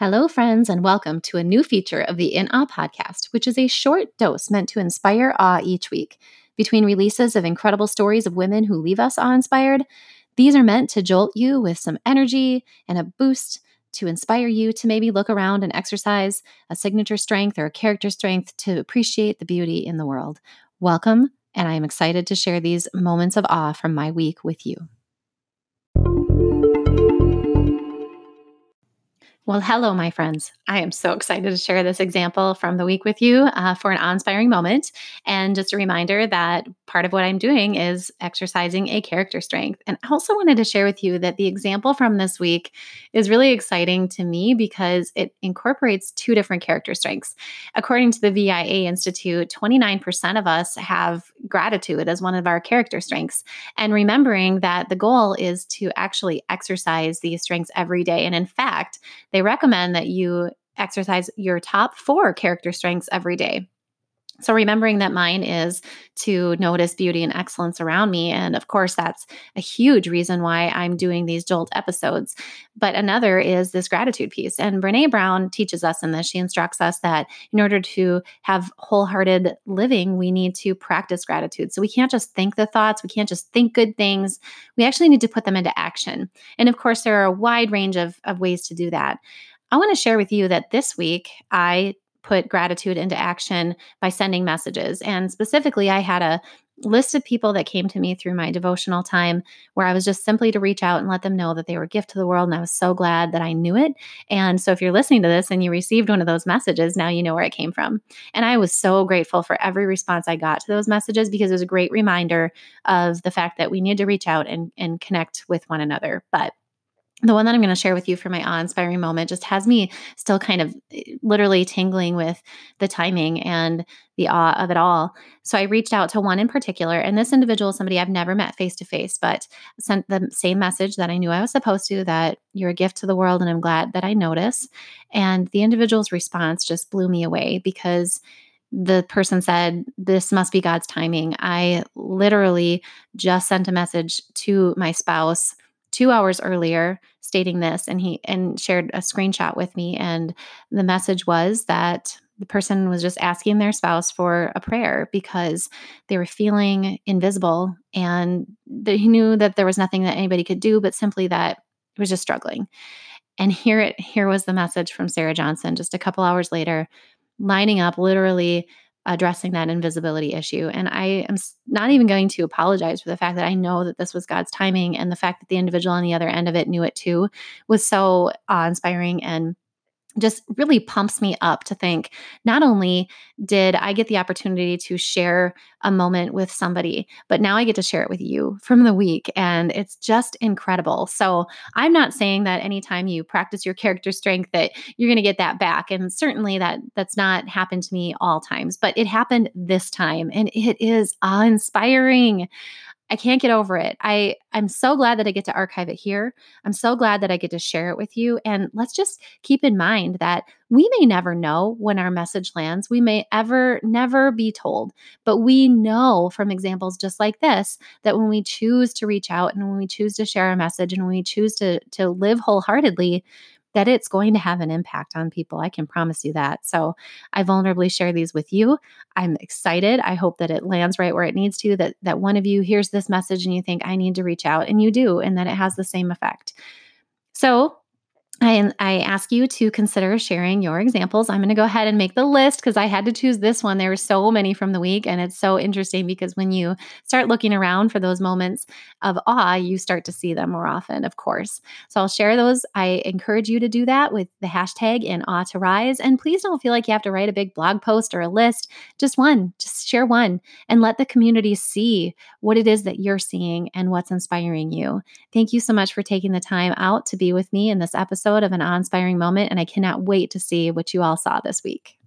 Hello, friends, and welcome to a new feature of the In Awe podcast, which is a short dose meant to inspire awe each week. Between releases of incredible stories of women who leave us awe inspired, these are meant to jolt you with some energy and a boost to inspire you to maybe look around and exercise a signature strength or a character strength to appreciate the beauty in the world. Welcome, and I am excited to share these moments of awe from my week with you. Well, hello, my friends. I am so excited to share this example from the week with you uh, for an awe inspiring moment. And just a reminder that part of what I'm doing is exercising a character strength. And I also wanted to share with you that the example from this week is really exciting to me because it incorporates two different character strengths. According to the VIA Institute, 29% of us have gratitude as one of our character strengths. And remembering that the goal is to actually exercise these strengths every day. And in fact, they recommend that you exercise your top four character strengths every day. So, remembering that mine is to notice beauty and excellence around me. And of course, that's a huge reason why I'm doing these Jolt episodes. But another is this gratitude piece. And Brene Brown teaches us in this. She instructs us that in order to have wholehearted living, we need to practice gratitude. So, we can't just think the thoughts, we can't just think good things. We actually need to put them into action. And of course, there are a wide range of, of ways to do that. I want to share with you that this week I put gratitude into action by sending messages. And specifically, I had a list of people that came to me through my devotional time where I was just simply to reach out and let them know that they were a gift to the world. And I was so glad that I knew it. And so if you're listening to this and you received one of those messages, now you know where it came from. And I was so grateful for every response I got to those messages because it was a great reminder of the fact that we need to reach out and, and connect with one another. But the one that I'm going to share with you for my awe inspiring moment just has me still kind of eh, literally tingling with the timing and the awe of it all. So I reached out to one in particular, and this individual is somebody I've never met face to face, but sent the same message that I knew I was supposed to that you're a gift to the world, and I'm glad that I notice. And the individual's response just blew me away because the person said, This must be God's timing. I literally just sent a message to my spouse two hours earlier stating this and he and shared a screenshot with me and the message was that the person was just asking their spouse for a prayer because they were feeling invisible and they knew that there was nothing that anybody could do but simply that it was just struggling and here it here was the message from sarah johnson just a couple hours later lining up literally addressing that invisibility issue. And I am not even going to apologize for the fact that I know that this was God's timing and the fact that the individual on the other end of it knew it too was so awe inspiring and just really pumps me up to think not only did I get the opportunity to share a moment with somebody, but now I get to share it with you from the week. And it's just incredible. So I'm not saying that anytime you practice your character strength that you're going to get that back. And certainly that that's not happened to me all times, but it happened this time and it is awe inspiring. I can't get over it. I I'm so glad that I get to archive it here. I'm so glad that I get to share it with you and let's just keep in mind that we may never know when our message lands. We may ever never be told, but we know from examples just like this that when we choose to reach out and when we choose to share a message and when we choose to to live wholeheartedly, that it's going to have an impact on people. I can promise you that. So I vulnerably share these with you. I'm excited. I hope that it lands right where it needs to, that that one of you hears this message and you think I need to reach out and you do, and that it has the same effect. So I, I ask you to consider sharing your examples. I'm going to go ahead and make the list because I had to choose this one. There were so many from the week, and it's so interesting because when you start looking around for those moments of awe, you start to see them more often, of course. So I'll share those. I encourage you to do that with the hashtag in awe to rise. And please don't feel like you have to write a big blog post or a list, just one, just share one and let the community see what it is that you're seeing and what's inspiring you. Thank you so much for taking the time out to be with me in this episode episode of an awe inspiring moment, and I cannot wait to see what you all saw this week.